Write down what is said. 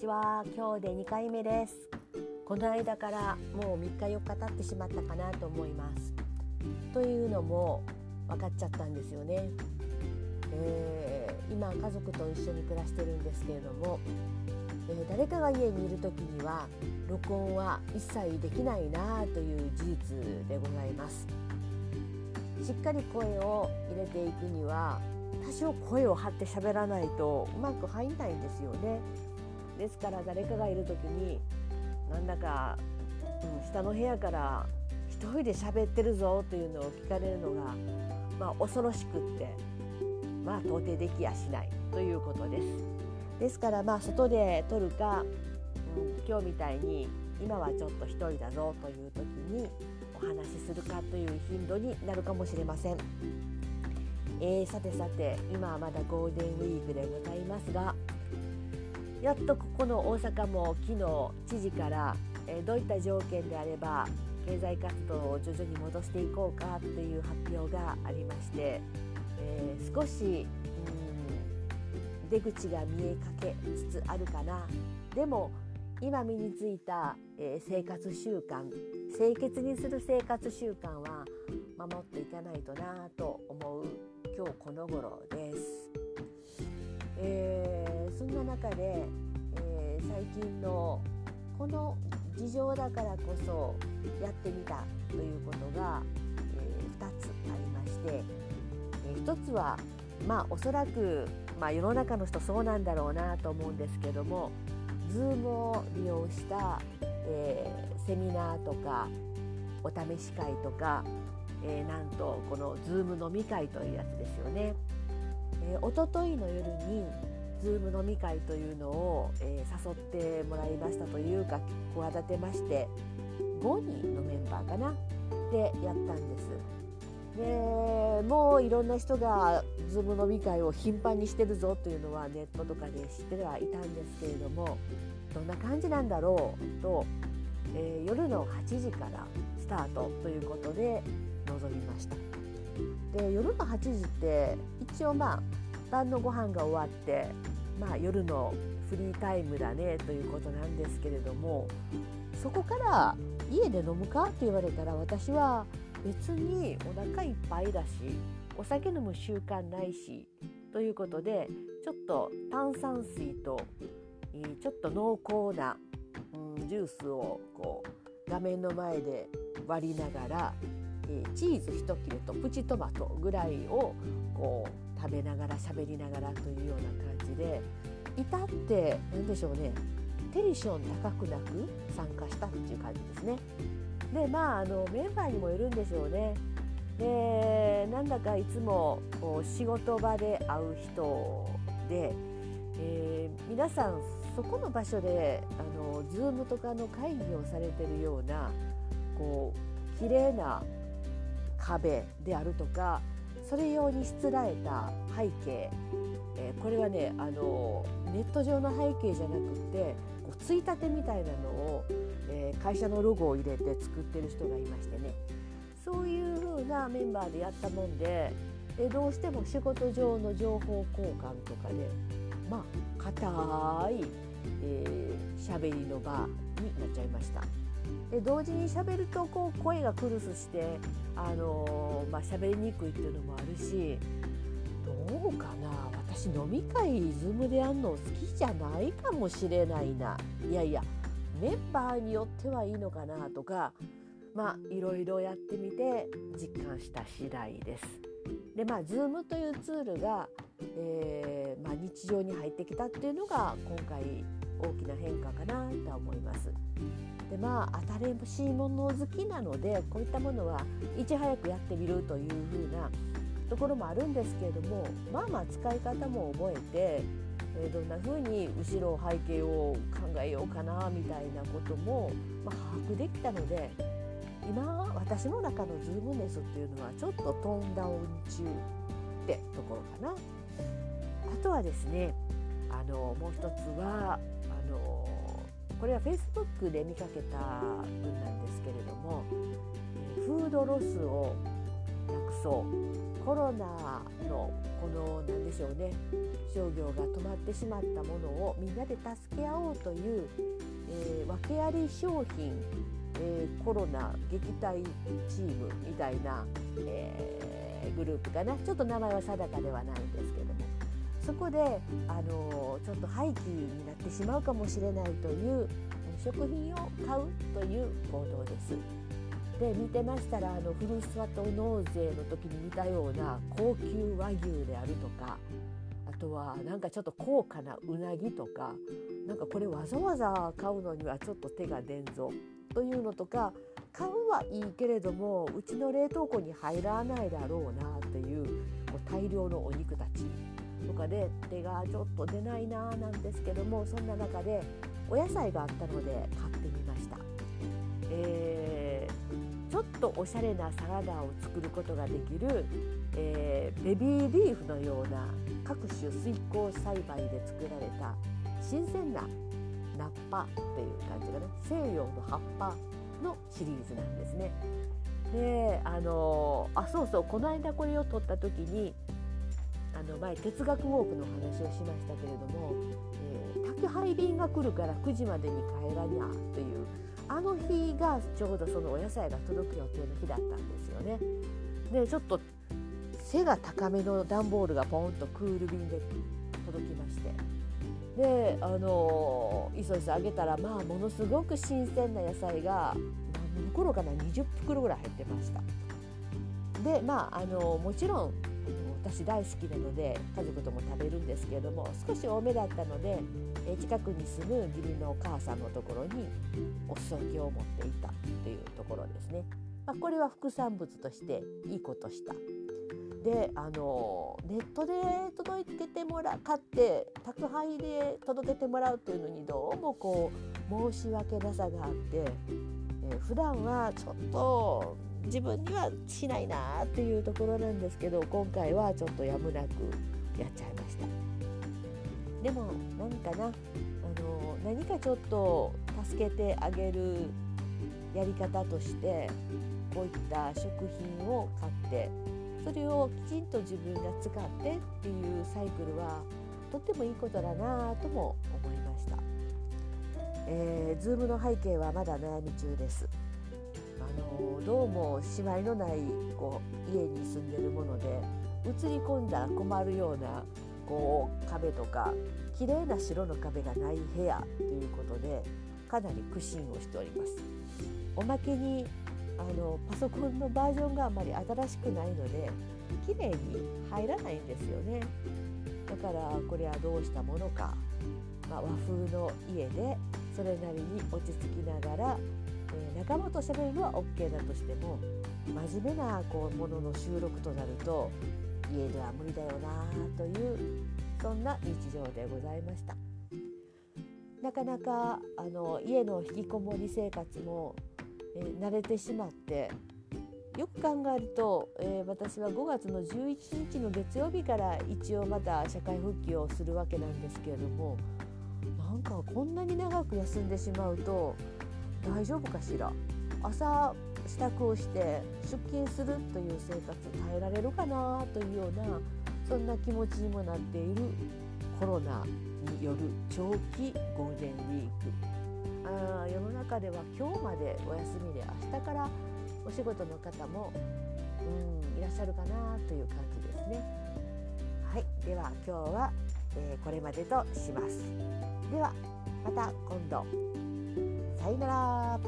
ちは。今日で2回目です。この間からもう3日4日経ってしまったかなと思います。というのも分かっちゃったんですよね、えー、今家族と一緒に暮らしてるんですけれども、えー、誰かが家にいる時には録音は一切できないなという事実でございます。しっかり声を入れていくには多少声を張って喋らないとうまく入んないんですよね。ですから誰かがいる時になんだか、うん、下の部屋から一人で喋ってるぞというのを聞かれるのが、まあ、恐ろしくってまあ到底できやしないということです。ですからまあ外で撮るか、うん、今日みたいに今はちょっと一人だぞという時にお話しするかという頻度になるかもしれません。えー、さてさて今はまだゴールデンウィークでございますがやっとここの大阪も昨日知事から、え、どういった条件であれば経済活動を徐々に戻していこうかという発表がありまして、えー、少し、うん、出口が見えかけつつあるかなでも今身についた、えー、生活習慣清潔にする生活習慣は守っていかないとなと思う今日この頃です。えー、そんな中で、えー、最近のこの事情だからこそやってみたということが、えー、2つありまして、えー、1つはまあおそらく、まあ、世の中の人そうなんだろうなと思うんですけども Zoom を利用した、えー、セミナーとかお試し会とか、えー、なんとこの Zoom 飲み会というやつですよね。えー、一昨日の夜に Zoom 飲み会というのを、えー、誘ってもらいましたというか企てまして5人のメンバーかなでやったんです。でもういろんな人が Zoom 飲み会を頻繁にしてるぞというのはネットとかで知ってはいたんですけれどもどんな感じなんだろうと、えー、夜の8時からスタートということで臨みました。で夜の8時って一応まあ晩のご飯が終わって、まあ、夜のフリータイムだねということなんですけれどもそこから家で飲むかって言われたら私は別にお腹いっぱいだしお酒飲む習慣ないしということでちょっと炭酸水とちょっと濃厚な、うん、ジュースをこう画面の前で割りながらえ、チーズ1切れとプチトマトぐらいをこう食べながら喋りながらというような感じで至って何でしょうねテンション高くなく参加したっていう感じですね。でまああのメンバーにもよるんでしょうね。でなんだかいつもこう仕事場で会う人で、えー、皆さんそこの場所であの Zoom とかの会議をされてるようなこう綺麗な壁であるとかそれ用にしつらえた背景、えー、これはねあのネット上の背景じゃなくてこうついたてみたいなのを、えー、会社のロゴを入れて作ってる人がいましてねそういう風なメンバーでやったもんで、え、どうしても仕事上の情報交換とかでまあ硬い喋、えー、りの場になっちゃいました。で同時に喋るとこう声がクルスしてあのー、まあ喋りにくいっていうのもあるしどうかな？私飲み会ズームでやるの好きじゃないかもしれないないやいやメンバーによってはいいのかなとかまあいろいろやってみて実感した次第です。でまあ Zoom というツールが、えーまあ、日常に入ってきたっていうのが今回大きな変化かなとは思います。でまあ新しいもの好きなのでこういったものはいち早くやってみるというふうなところもあるんですけれどもまあまあ使い方も覚えて、え、どんなふうに後ろ背景を考えようかなみたいなことも、まあ、把握できたので今私の中のズームネスっていうのはちょっとトーンダウン中ってところかな。あとはですねあのもう一つはあのこれは Facebook で見かけた文なんですけれどもフードロスをなくそうコロナのこの何でしょうね商業が止まってしまったものをみんなで助け合おうという、えー、訳あり商品、えー、コロナ撃退チームみたいな、えー、グループかなちょっと名前は定かではないんですけどもそこで、あのちょっと廃棄になってしまうかもしれないという食品を買うという行動です。で見てましたらあのふるさと納税の時に見たような高級和牛であるとかあとはなんかちょっと高価なうなぎとかなんかこれわざわざ買うのにはちょっと手が出んぞというのとか買うはいいけれどもうちの冷凍庫に入らないだろうなというもう大量のお肉たちとかで手がちょっと出ないななんですけどもそんな中でお野菜があったので買ってみました。えーちょっとおしゃれなサラダを作ることができる、えー、ベビーリーフのような各種水耕栽培で作られた新鮮なナッパっていう感じがね西洋の葉っぱのシリーズなんですね。であのあそうそうこの間これを撮った時にあの前哲学ウォークの話をしましたけれども、えー、宅配便が来るから9時までに帰らにゃというあの日がちょうどそのお野菜が届く予定の日だったんですよね。でちょっと背が高めの段ボールがポンとクール便で届きましてであのいそいそあげたらまあものすごく新鮮な野菜が何袋かな20袋ぐらい入ってました。でまああのもちろん私大好きなので家族とも食べるんですけれども少し多めだったので、え近くに住む義理のお母さんのところにお裾分けを持っていたというところですね。まあ、これは副産物としていいことした。であのネットで届けてもら買って宅配で届けてもらうというのにどうもこう申し訳なさがあって、え、普段はちょっと自分にはしないなっていうところなんですけど今回はちょっとやむなくやっちゃいましたでも何かなあの何かちょっと助けてあげるやり方としてこういった食品を買ってそれをきちんと自分が使ってっていうサイクルはとってもいいことだなとも思いました。えー、ズームの背景はまだ悩み中ですあ。のどうもしまいのないこう家に住んでるもので映り込んだ困るようなこう壁とか綺麗な白の壁がない部屋ということでかなり苦心をしております。おまけにあのパソコンのバージョンがあまり新しくないので綺麗に入らないんですよね。だからこれはどうしたものか、まあ、和風の家でそれなりに落ち着きながらえー、仲間と喋るのは OK だとしても真面目なこうものの収録となると家では無理だよなというそんな日常でございました。なかなかあの家の引きこもり生活も、えー、慣れてしまってよく考えると、えー、私は5月の11日の月曜日から一応また社会復帰をするわけなんですけれどもなんかこんなに長く休んでしまうと大丈夫かしら？朝支度をして出勤するという生活耐えられるかなというようなそんな気持ちにもなっているコロナによる長期ゴールデンウィークあ世の中では今日までお休みで明日からお仕事の方もうんいらっしゃるかなという感じですね。はいでは今日は、えー、これまでとします。ではまた今度。さよなら